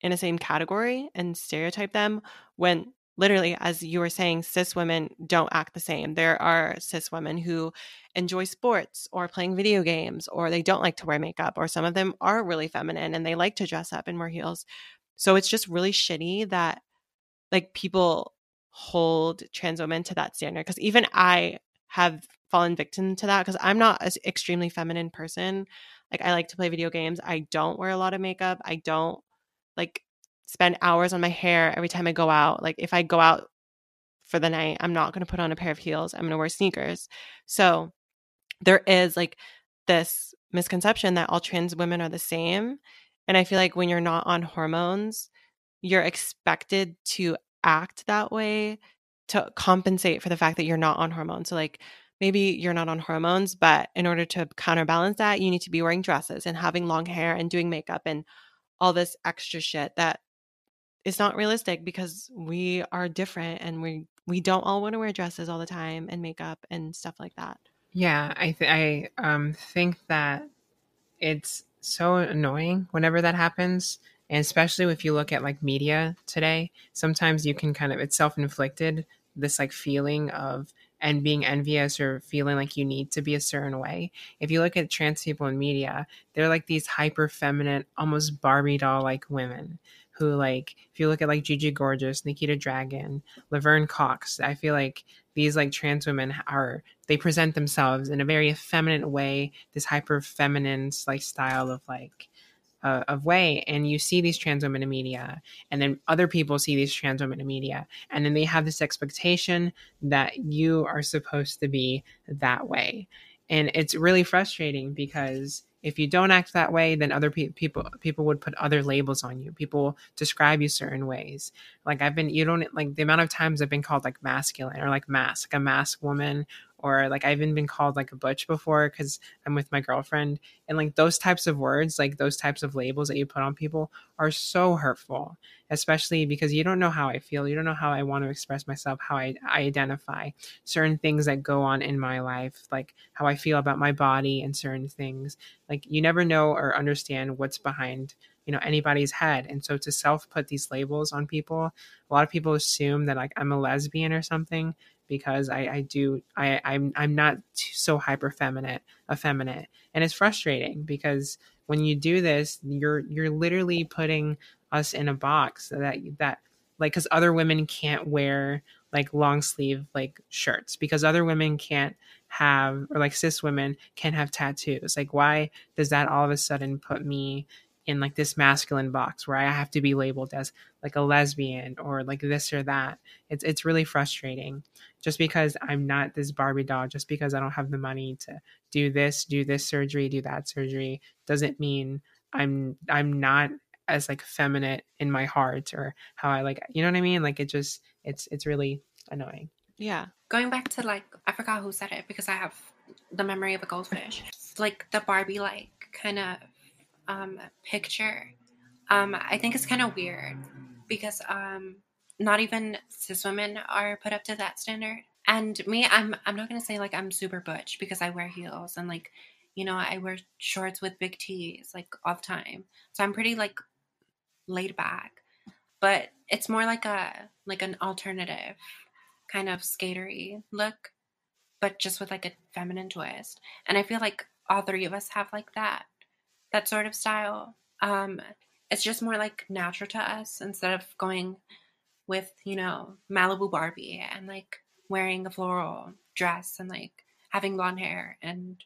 in the same category and stereotype them when literally as you were saying cis women don't act the same. There are cis women who enjoy sports or playing video games or they don't like to wear makeup or some of them are really feminine and they like to dress up and wear heels. So it's just really shitty that like people hold trans women to that standard because even i have fallen victim to that because i'm not an extremely feminine person. Like i like to play video games. I don't wear a lot of makeup. I don't like spend hours on my hair every time I go out. Like if I go out for the night, I'm not going to put on a pair of heels. I'm going to wear sneakers. So there is like this misconception that all trans women are the same. And I feel like when you're not on hormones, you're expected to act that way to compensate for the fact that you're not on hormones. So, like, maybe you're not on hormones, but in order to counterbalance that, you need to be wearing dresses and having long hair and doing makeup and all this extra shit that is not realistic because we are different and we we don't all want to wear dresses all the time and makeup and stuff like that. Yeah, I th- I um think that it's so annoying whenever that happens, and especially if you look at like media today. Sometimes you can kind of it's self inflicted this like feeling of and being envious or feeling like you need to be a certain way. If you look at trans people in media, they're like these hyper feminine, almost Barbie doll like women who like if you look at like Gigi Gorgeous, Nikita Dragon, Laverne Cox, I feel like these like trans women are they present themselves in a very effeminate way, this hyper feminine like style of like uh, of way. And you see these trans women in media and then other people see these trans women in media and then they have this expectation that you are supposed to be that way. And it's really frustrating because if you don't act that way then other pe- people people would put other labels on you. People describe you certain ways. Like i've been you don't like the amount of times i've been called like masculine or like mask a mask woman or like I've even been called like a butch before because I'm with my girlfriend. And like those types of words, like those types of labels that you put on people are so hurtful, especially because you don't know how I feel. You don't know how I want to express myself, how I, I identify certain things that go on in my life, like how I feel about my body and certain things. Like you never know or understand what's behind you know anybody's head and so to self put these labels on people a lot of people assume that like i'm a lesbian or something because I, I do I I'm I'm not so hyper feminine effeminate. And it's frustrating because when you do this you're you're literally putting us in a box that that like because other women can't wear like long sleeve like shirts because other women can't have or like cis women can't have tattoos. Like why does that all of a sudden put me in like this masculine box where I have to be labeled as like a lesbian or like this or that. It's it's really frustrating. Just because I'm not this Barbie doll, just because I don't have the money to do this, do this surgery, do that surgery, doesn't mean I'm I'm not as like feminine in my heart or how I like you know what I mean? Like it just it's it's really annoying. Yeah. Going back to like I forgot who said it because I have the memory of a goldfish. Like the Barbie like kind of um, picture, um, I think it's kind of weird because um, not even cis women are put up to that standard. And me, I'm I'm not gonna say like I'm super butch because I wear heels and like, you know, I wear shorts with big tees like all the time. So I'm pretty like laid back. But it's more like a like an alternative kind of skatery look, but just with like a feminine twist. And I feel like all three of us have like that that sort of style. Um, it's just more like natural to us instead of going with, you know, Malibu Barbie and like wearing a floral dress and like having blonde hair and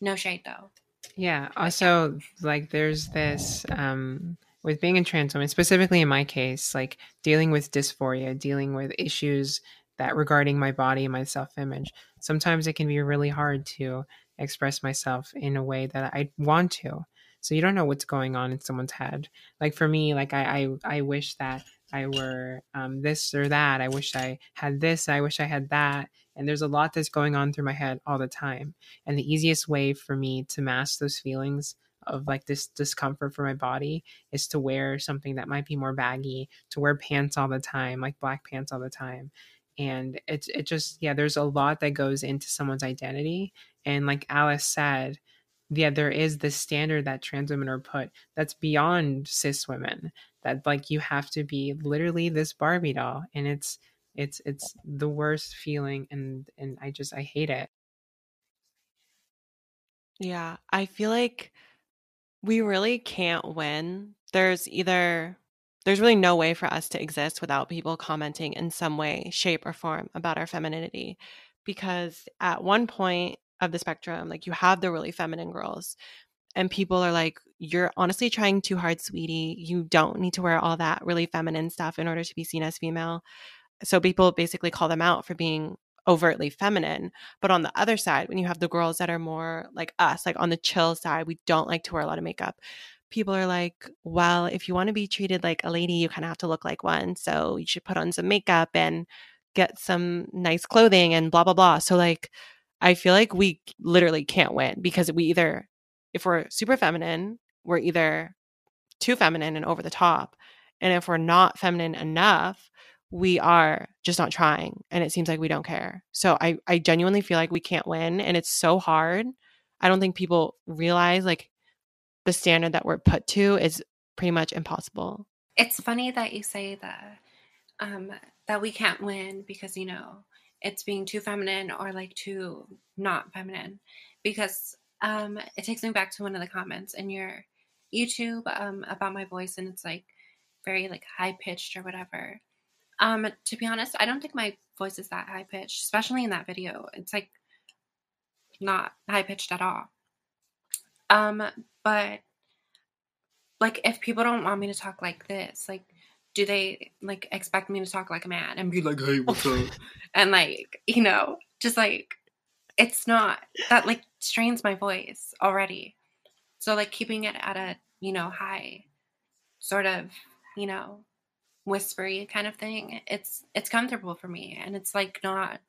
no shade though. Yeah. Also, like, there's this um, with being a trans woman, specifically in my case, like dealing with dysphoria, dealing with issues that regarding my body and my self image. Sometimes it can be really hard to express myself in a way that I want to. So you don't know what's going on in someone's head. Like for me, like I I, I wish that I were um, this or that. I wish I had this. I wish I had that. And there's a lot that's going on through my head all the time. And the easiest way for me to mask those feelings of like this discomfort for my body is to wear something that might be more baggy, to wear pants all the time, like black pants all the time. And it's it just yeah, there's a lot that goes into someone's identity and like Alice said, yeah, there is this standard that trans women are put that's beyond cis women. That like you have to be literally this Barbie doll, and it's it's it's the worst feeling, and and I just I hate it. Yeah, I feel like we really can't win. There's either there's really no way for us to exist without people commenting in some way, shape, or form about our femininity. Because at one point, of the spectrum. Like you have the really feminine girls, and people are like, You're honestly trying too hard, sweetie. You don't need to wear all that really feminine stuff in order to be seen as female. So people basically call them out for being overtly feminine. But on the other side, when you have the girls that are more like us, like on the chill side, we don't like to wear a lot of makeup. People are like, well, if you want to be treated like a lady, you kind of have to look like one. So you should put on some makeup and get some nice clothing and blah, blah, blah. So, like, I feel like we literally can't win because we either, if we're super feminine, we're either too feminine and over the top. And if we're not feminine enough, we are just not trying and it seems like we don't care. So I I genuinely feel like we can't win and it's so hard. I don't think people realize like the standard that we're put to is pretty much impossible. It's funny that you say that um that we can't win because you know it's being too feminine or like too not feminine because um it takes me back to one of the comments in your YouTube um about my voice and it's like very like high pitched or whatever. Um, to be honest, I don't think my voice is that high pitched, especially in that video. It's like not high pitched at all. Um, but like if people don't want me to talk like this, like do they like expect me to talk like a man and be like, hey, what's up? and like, you know, just like it's not that like strains my voice already. So like keeping it at a, you know, high sort of, you know, whispery kind of thing it's it's comfortable for me and it's like not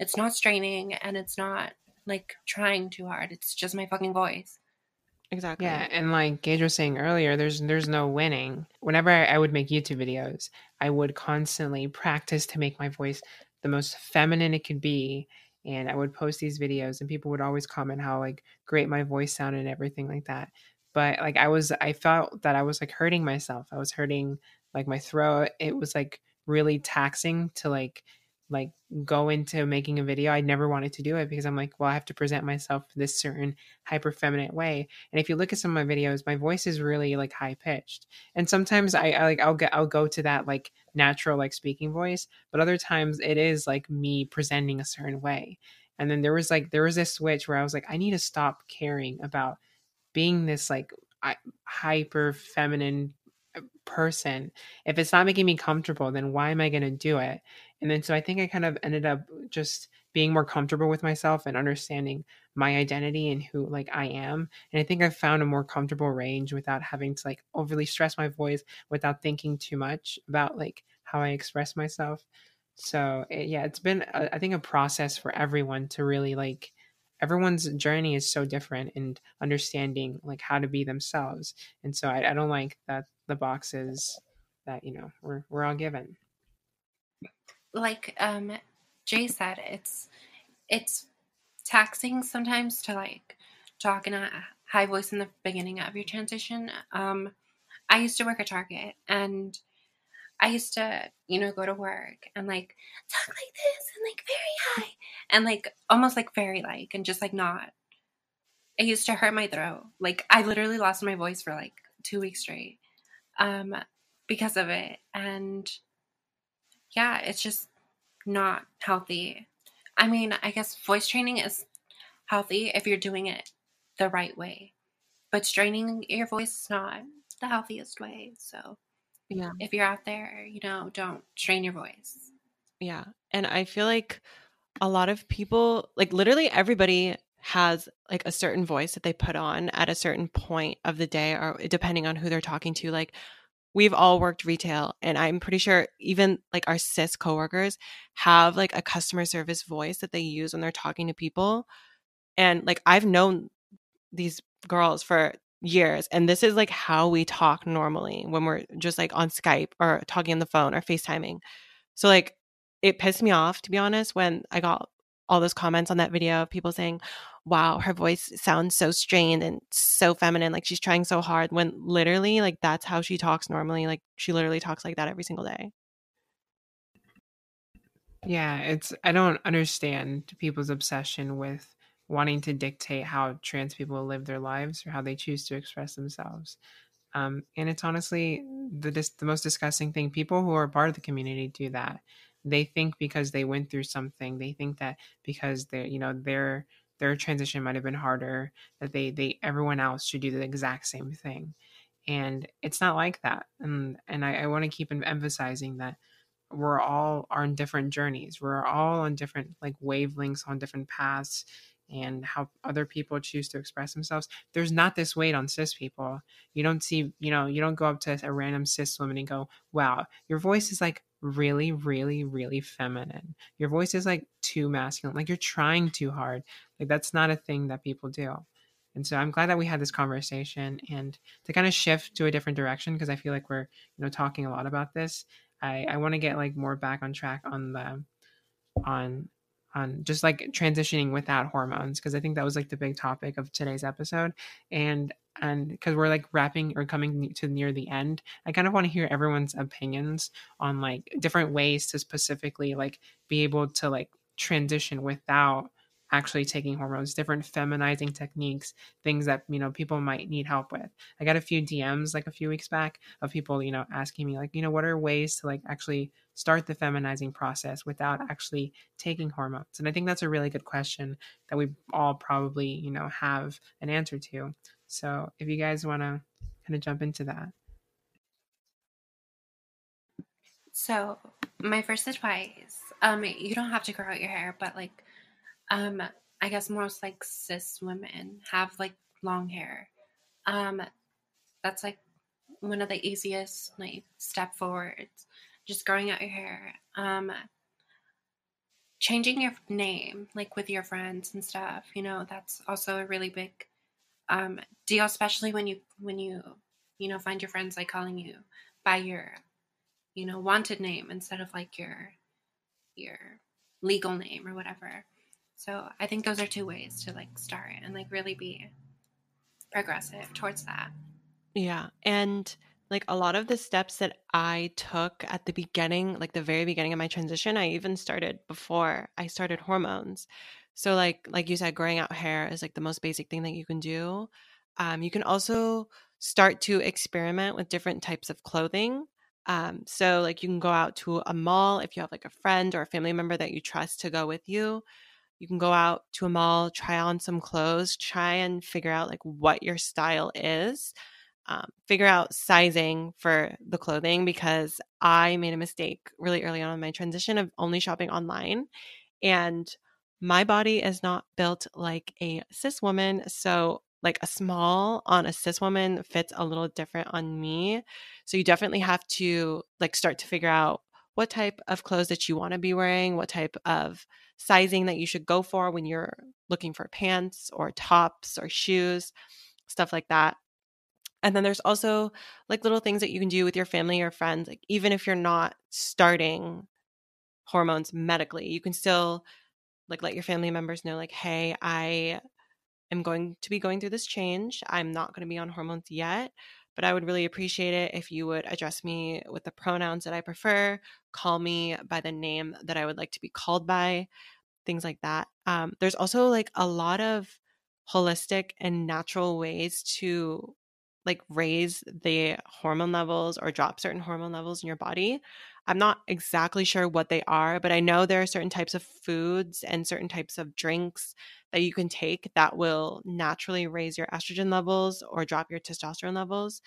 it's not straining and it's not like trying too hard it's just my fucking voice exactly. Yeah and like gage was saying earlier there's there's no winning. Whenever I, I would make youtube videos i would constantly practice to make my voice the most feminine it could be and i would post these videos and people would always comment how like great my voice sounded and everything like that. But like i was i felt that i was like hurting myself. I was hurting like my throat. It was like really taxing to like like go into making a video i never wanted to do it because i'm like well i have to present myself this certain hyper feminine way. And if you look at some of my videos my voice is really like high pitched and sometimes I, I like i'll get i'll go to that like natural like speaking voice but other times it is like me presenting a certain way. And then there was like there was this switch where i was like i need to stop caring about being this like hyper feminine uh, person. If it's not making me comfortable then why am i going to do it and then so i think i kind of ended up just being more comfortable with myself and understanding my identity and who like i am. And i think i've found a more comfortable range without having to like overly stress my voice without thinking too much about like how i express myself. So it, yeah it's been a, I think a process for everyone to really like everyone's journey is so different and understanding like how to be themselves. And so I, I don't like that the boxes that you know we're we're all given. Like um Jay said, it's it's taxing sometimes to like talk in a high voice in the beginning of your transition. Um I used to work at Target and I used to, you know, go to work and like talk like this and like very high and like almost like fairy like and just like not. It used to hurt my throat. Like I literally lost my voice for like two weeks straight um, because of it. And yeah, it's just not healthy. I mean, I guess voice training is healthy if you're doing it the right way, but straining your voice is not the healthiest way. So, yeah, if you're out there, you know, don't strain your voice. Yeah. And I feel like a lot of people, like literally everybody has like a certain voice that they put on at a certain point of the day or depending on who they're talking to like we've all worked retail and i'm pretty sure even like our cis coworkers have like a customer service voice that they use when they're talking to people and like i've known these girls for years and this is like how we talk normally when we're just like on skype or talking on the phone or facetiming. So like it pissed me off to be honest when i got all those comments on that video of people saying wow, her voice sounds so strained and so feminine. Like she's trying so hard when literally, like, that's how she talks normally. Like, she literally talks like that every single day. Yeah, it's, I don't understand people's obsession with wanting to dictate how trans people live their lives or how they choose to express themselves. Um, and it's honestly the the most disgusting thing. People who are part of the community do that. They think because they went through something, they think that because they're you know they're their transition might have been harder that they they everyone else should do the exact same thing and it's not like that and and i, I want to keep emphasizing that we're all on different journeys. We're all on different like wavelengths, on different paths, and how other people choose to express themselves. There's not this weight on cis people. You don't see, you know, you don't go up to a random cis woman and go, wow, your voice is like really, really, really feminine. Your voice is like too masculine. Like you're trying too hard. Like that's not a thing that people do. And so I'm glad that we had this conversation and to kind of shift to a different direction because I feel like we're, you know, talking a lot about this. I, I want to get like more back on track on the on on just like transitioning without hormones because I think that was like the big topic of today's episode. And and because we're like wrapping or coming to near the end, I kind of want to hear everyone's opinions on like different ways to specifically like be able to like transition without actually taking hormones, different feminizing techniques, things that, you know, people might need help with. I got a few DMs like a few weeks back of people, you know, asking me like, you know, what are ways to like actually start the feminizing process without actually taking hormones? And I think that's a really good question that we all probably, you know, have an answer to. So if you guys want to kind of jump into that. So, my first advice, um, you don't have to grow out your hair, but like um, I guess most like cis women have like long hair. Um, that's like one of the easiest like step forwards. Just growing out your hair. Um, changing your name, like with your friends and stuff. You know, that's also a really big um, deal, especially when you when you you know find your friends like calling you by your you know wanted name instead of like your your legal name or whatever. So I think those are two ways to like start and like really be progressive towards that. Yeah. And like a lot of the steps that I took at the beginning, like the very beginning of my transition, I even started before I started hormones. So like like you said, growing out hair is like the most basic thing that you can do. Um, you can also start to experiment with different types of clothing. Um, so like you can go out to a mall if you have like a friend or a family member that you trust to go with you you can go out to a mall, try on some clothes, try and figure out like what your style is. Um, figure out sizing for the clothing because I made a mistake really early on in my transition of only shopping online. And my body is not built like a cis woman. So, like a small on a cis woman fits a little different on me. So, you definitely have to like start to figure out what type of clothes that you want to be wearing, what type of sizing that you should go for when you're looking for pants or tops or shoes, stuff like that. And then there's also like little things that you can do with your family or friends, like even if you're not starting hormones medically, you can still like let your family members know like, "Hey, I am going to be going through this change. I'm not going to be on hormones yet, but I would really appreciate it if you would address me with the pronouns that I prefer, call me by the name that I would like to be called by, things like that. Um, there's also like a lot of holistic and natural ways to like raise the hormone levels or drop certain hormone levels in your body. I'm not exactly sure what they are, but I know there are certain types of foods and certain types of drinks that you can take that will naturally raise your estrogen levels or drop your testosterone levels.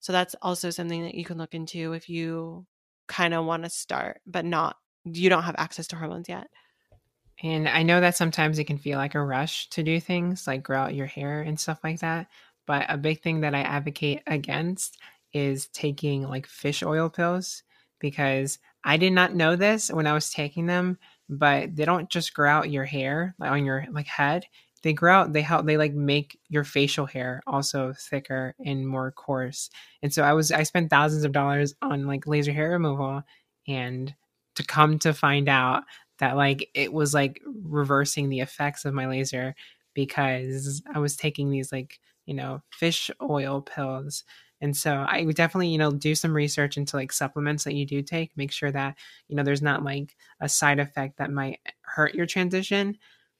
So that's also something that you can look into if you kind of want to start, but not, you don't have access to hormones yet. And I know that sometimes it can feel like a rush to do things like grow out your hair and stuff like that. But a big thing that I advocate against is taking like fish oil pills because I did not know this when I was taking them, but they don't just grow out your hair like on your like head. They grow out, they help, they like make your facial hair also thicker and more coarse. And so I was, I spent thousands of dollars on like laser hair removal and to come to find out that like it was like reversing the effects of my laser because I was taking these like, you know, fish oil pills and so I would definitely, you know, do some research into like supplements that you do take. Make sure that, you know, there's not like a side effect that might hurt your transition.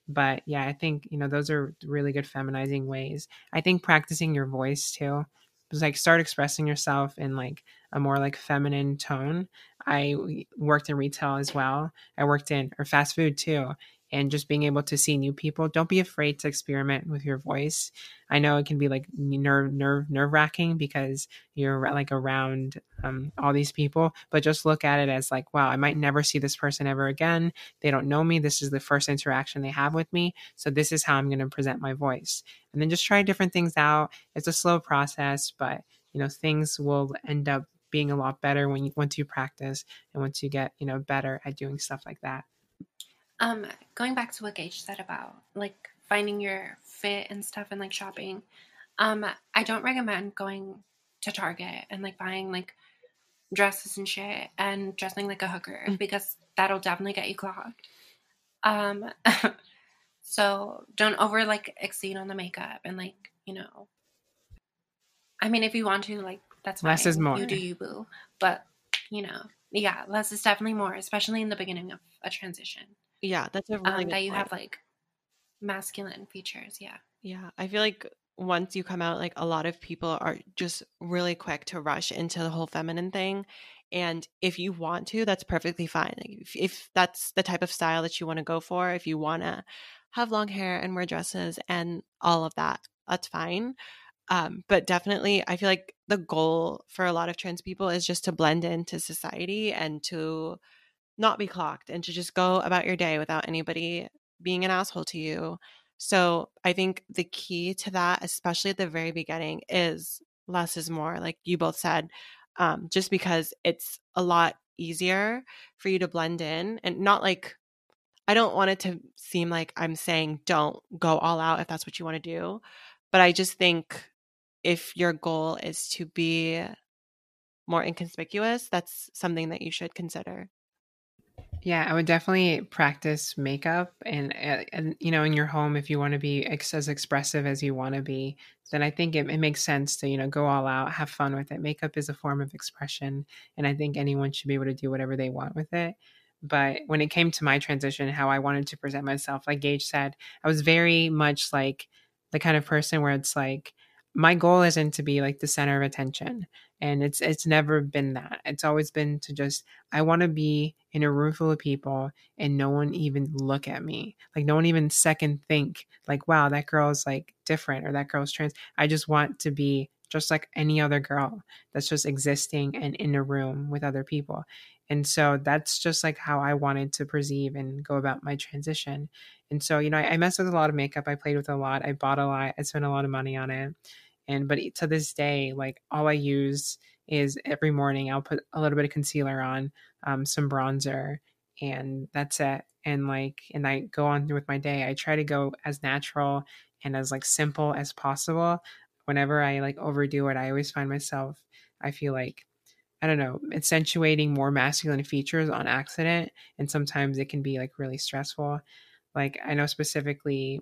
But yeah, I think, you know, those are really good feminizing ways. I think practicing your voice too. Was like start expressing yourself in like a more like feminine tone. I worked in retail as well. I worked in or fast food too. And just being able to see new people. Don't be afraid to experiment with your voice. I know it can be like nerve nerve nerve wracking because you're like around um, all these people, but just look at it as like, wow, I might never see this person ever again. They don't know me. This is the first interaction they have with me, so this is how I'm going to present my voice. And then just try different things out. It's a slow process, but you know things will end up being a lot better when you once you practice and once you get you know better at doing stuff like that um going back to what gage said about like finding your fit and stuff and like shopping um i don't recommend going to target and like buying like dresses and shit and dressing like a hooker mm-hmm. because that'll definitely get you clocked um so don't over like exceed on the makeup and like you know i mean if you want to like that's less fine. is more. You do you, boo. But you know, yeah, less is definitely more, especially in the beginning of a transition. Yeah, that's a really um, that you point. have like masculine features. Yeah. Yeah, I feel like once you come out, like a lot of people are just really quick to rush into the whole feminine thing. And if you want to, that's perfectly fine. Like if, if that's the type of style that you want to go for, if you want to have long hair and wear dresses and all of that, that's fine. Um, but definitely, I feel like the goal for a lot of trans people is just to blend into society and to not be clocked and to just go about your day without anybody being an asshole to you. So I think the key to that, especially at the very beginning, is less is more, like you both said, um, just because it's a lot easier for you to blend in and not like I don't want it to seem like I'm saying don't go all out if that's what you want to do. But I just think if your goal is to be more inconspicuous, that's something that you should consider. Yeah, I would definitely practice makeup and, uh, and you know, in your home, if you want to be ex- as expressive as you want to be, then I think it, it makes sense to, you know, go all out, have fun with it. Makeup is a form of expression. And I think anyone should be able to do whatever they want with it. But when it came to my transition, how I wanted to present myself, like Gage said, I was very much like the kind of person where it's like, my goal isn't to be like the center of attention and it's it's never been that. It's always been to just i want to be in a room full of people and no one even look at me. Like no one even second think like wow that girl's like different or that girl's trans. I just want to be just like any other girl that's just existing and in a room with other people and so that's just like how i wanted to perceive and go about my transition and so, you know, I, I messed with a lot of makeup. I played with a lot. I bought a lot. I spent a lot of money on it. And but to this day, like all I use is every morning I'll put a little bit of concealer on, um, some bronzer, and that's it. And like, and I go on with my day. I try to go as natural and as like simple as possible. Whenever I like overdo it, I always find myself. I feel like I don't know, accentuating more masculine features on accident. And sometimes it can be like really stressful. Like I know specifically,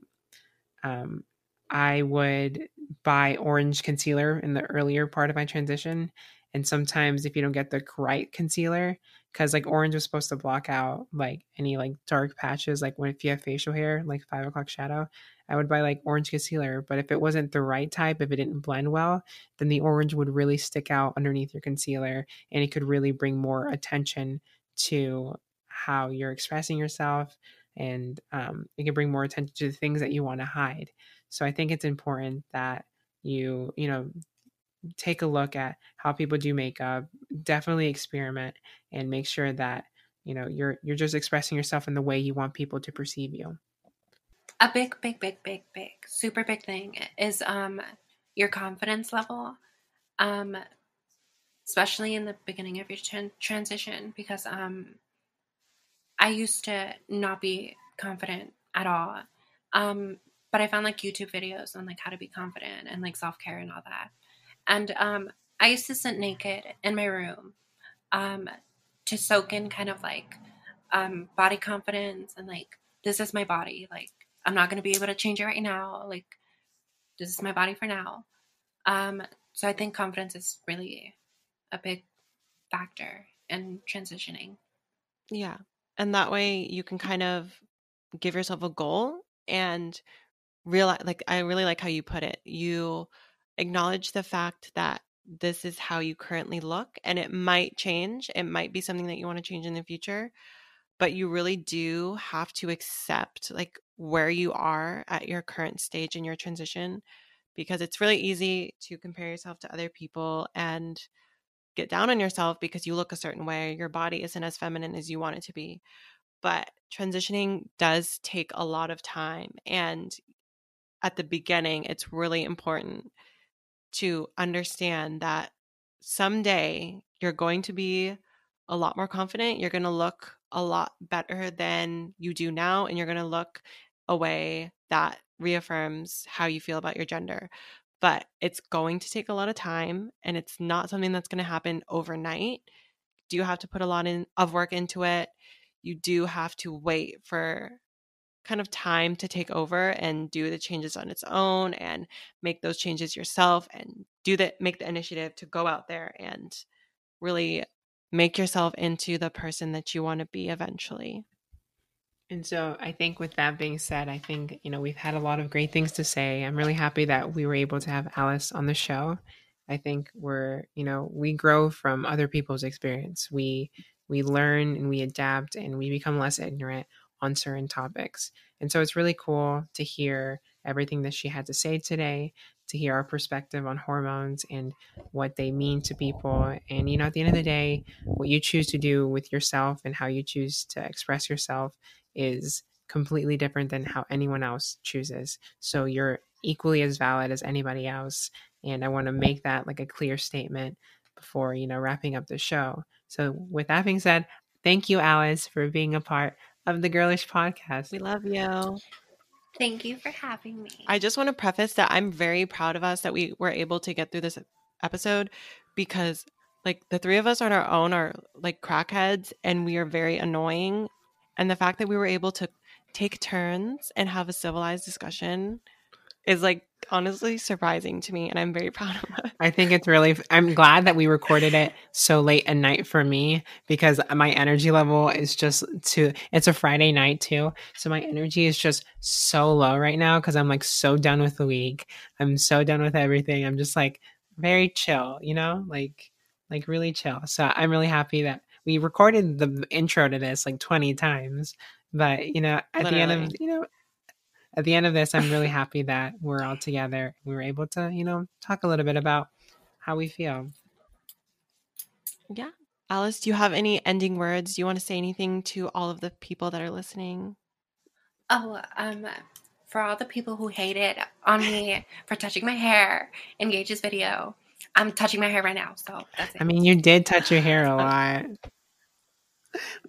um, I would buy orange concealer in the earlier part of my transition. And sometimes if you don't get the right concealer, because like orange was supposed to block out like any like dark patches, like when if you have facial hair, like five o'clock shadow, I would buy like orange concealer. But if it wasn't the right type, if it didn't blend well, then the orange would really stick out underneath your concealer and it could really bring more attention to how you're expressing yourself, and um, it can bring more attention to the things that you want to hide so i think it's important that you you know take a look at how people do makeup definitely experiment and make sure that you know you're you're just expressing yourself in the way you want people to perceive you a big big big big big super big thing is um your confidence level um especially in the beginning of your tran- transition because um I used to not be confident at all. Um, but I found like YouTube videos on like how to be confident and like self care and all that. And um, I used to sit naked in my room um, to soak in kind of like um, body confidence and like this is my body. Like I'm not going to be able to change it right now. Like this is my body for now. Um, so I think confidence is really a big factor in transitioning. Yeah, and that way you can kind of give yourself a goal and realize like i really like how you put it you acknowledge the fact that this is how you currently look and it might change it might be something that you want to change in the future but you really do have to accept like where you are at your current stage in your transition because it's really easy to compare yourself to other people and get down on yourself because you look a certain way your body isn't as feminine as you want it to be but transitioning does take a lot of time and at the beginning it's really important to understand that someday you're going to be a lot more confident. You're going to look a lot better than you do now, and you're going to look a way that reaffirms how you feel about your gender. But it's going to take a lot of time, and it's not something that's going to happen overnight. Do you have to put a lot in, of work into it? You do have to wait for kind of time to take over and do the changes on its own and make those changes yourself and do that make the initiative to go out there and really make yourself into the person that you want to be eventually. And so I think with that being said, I think, you know, we've had a lot of great things to say. I'm really happy that we were able to have Alice on the show. I think we're, you know, we grow from other people's experience. We we learn and we adapt and we become less ignorant on certain topics. And so it's really cool to hear everything that she had to say today, to hear our perspective on hormones and what they mean to people. And, you know, at the end of the day, what you choose to do with yourself and how you choose to express yourself is completely different than how anyone else chooses. So you're equally as valid as anybody else. And I want to make that like a clear statement before, you know, wrapping up the show. So with that being said, thank you, Alice, for being a part of the Girlish podcast. We love you. Thank you for having me. I just want to preface that I'm very proud of us that we were able to get through this episode because like the three of us on our own are like crackheads and we are very annoying and the fact that we were able to take turns and have a civilized discussion is like honestly surprising to me and I'm very proud of it. I think it's really I'm glad that we recorded it so late at night for me because my energy level is just too it's a Friday night too. So my energy is just so low right now cuz I'm like so done with the week. I'm so done with everything. I'm just like very chill, you know? Like like really chill. So I'm really happy that we recorded the intro to this like 20 times. But, you know, at Literally. the end of, you know, at the end of this, I'm really happy that we're all together. We were able to, you know, talk a little bit about how we feel. Yeah. Alice, do you have any ending words? Do you want to say anything to all of the people that are listening? Oh, um, for all the people who hated on me for touching my hair in Gage's video, I'm touching my hair right now. So that's it. I mean, you did touch your hair a lot.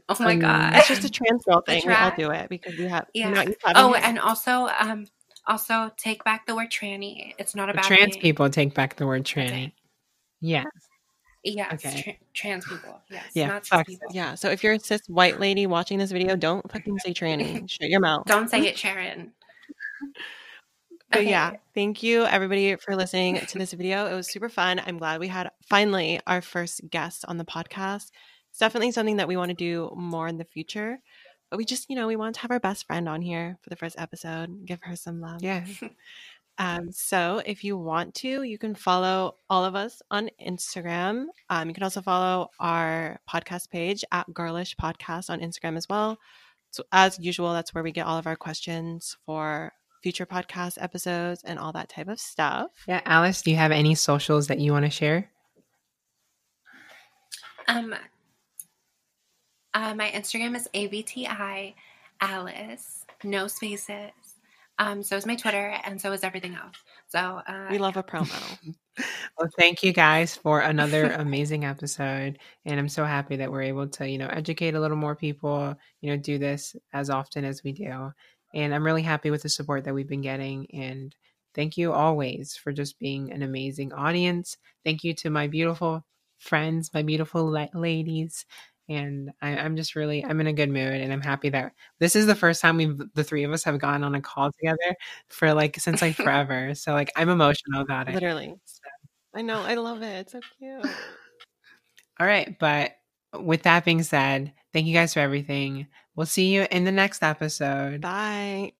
Oh my um, god, it's just a trans girl thing. We all do it because we have. Yeah. You know, oh, and also, um, also take back the word tranny. It's not about trans thing. people. Take back the word tranny. Yeah. Yes. Okay. Tra- trans people. Yes. Yeah. Not people. Yeah. So if you're a cis white lady watching this video, don't fucking say tranny. Shut your mouth. Don't say it, Sharon. But okay. yeah, thank you everybody for listening to this video. It was super fun. I'm glad we had finally our first guest on the podcast it's definitely something that we want to do more in the future. But we just, you know, we want to have our best friend on here for the first episode, give her some love. Yeah. um, so if you want to, you can follow all of us on Instagram. Um, you can also follow our podcast page at Girlish Podcast on Instagram as well. So as usual, that's where we get all of our questions for future podcast episodes and all that type of stuff. Yeah, Alice, do you have any socials that you want to share? Um, uh, my Instagram is abti alice, no spaces. Um, so is my Twitter, and so is everything else. So uh, we love yeah. a promo. well, thank you guys for another amazing episode, and I'm so happy that we're able to, you know, educate a little more people. You know, do this as often as we do, and I'm really happy with the support that we've been getting. And thank you always for just being an amazing audience. Thank you to my beautiful friends, my beautiful la- ladies and I, am just really I'm in a good mood and I'm happy that this is the first time we've the three of us have gone on a call together for like since like forever. so like I'm emotional about it. Literally. So. I know, I love it. It's so cute. All right, but with that being said, thank you guys for everything. We'll see you in the next episode. Bye.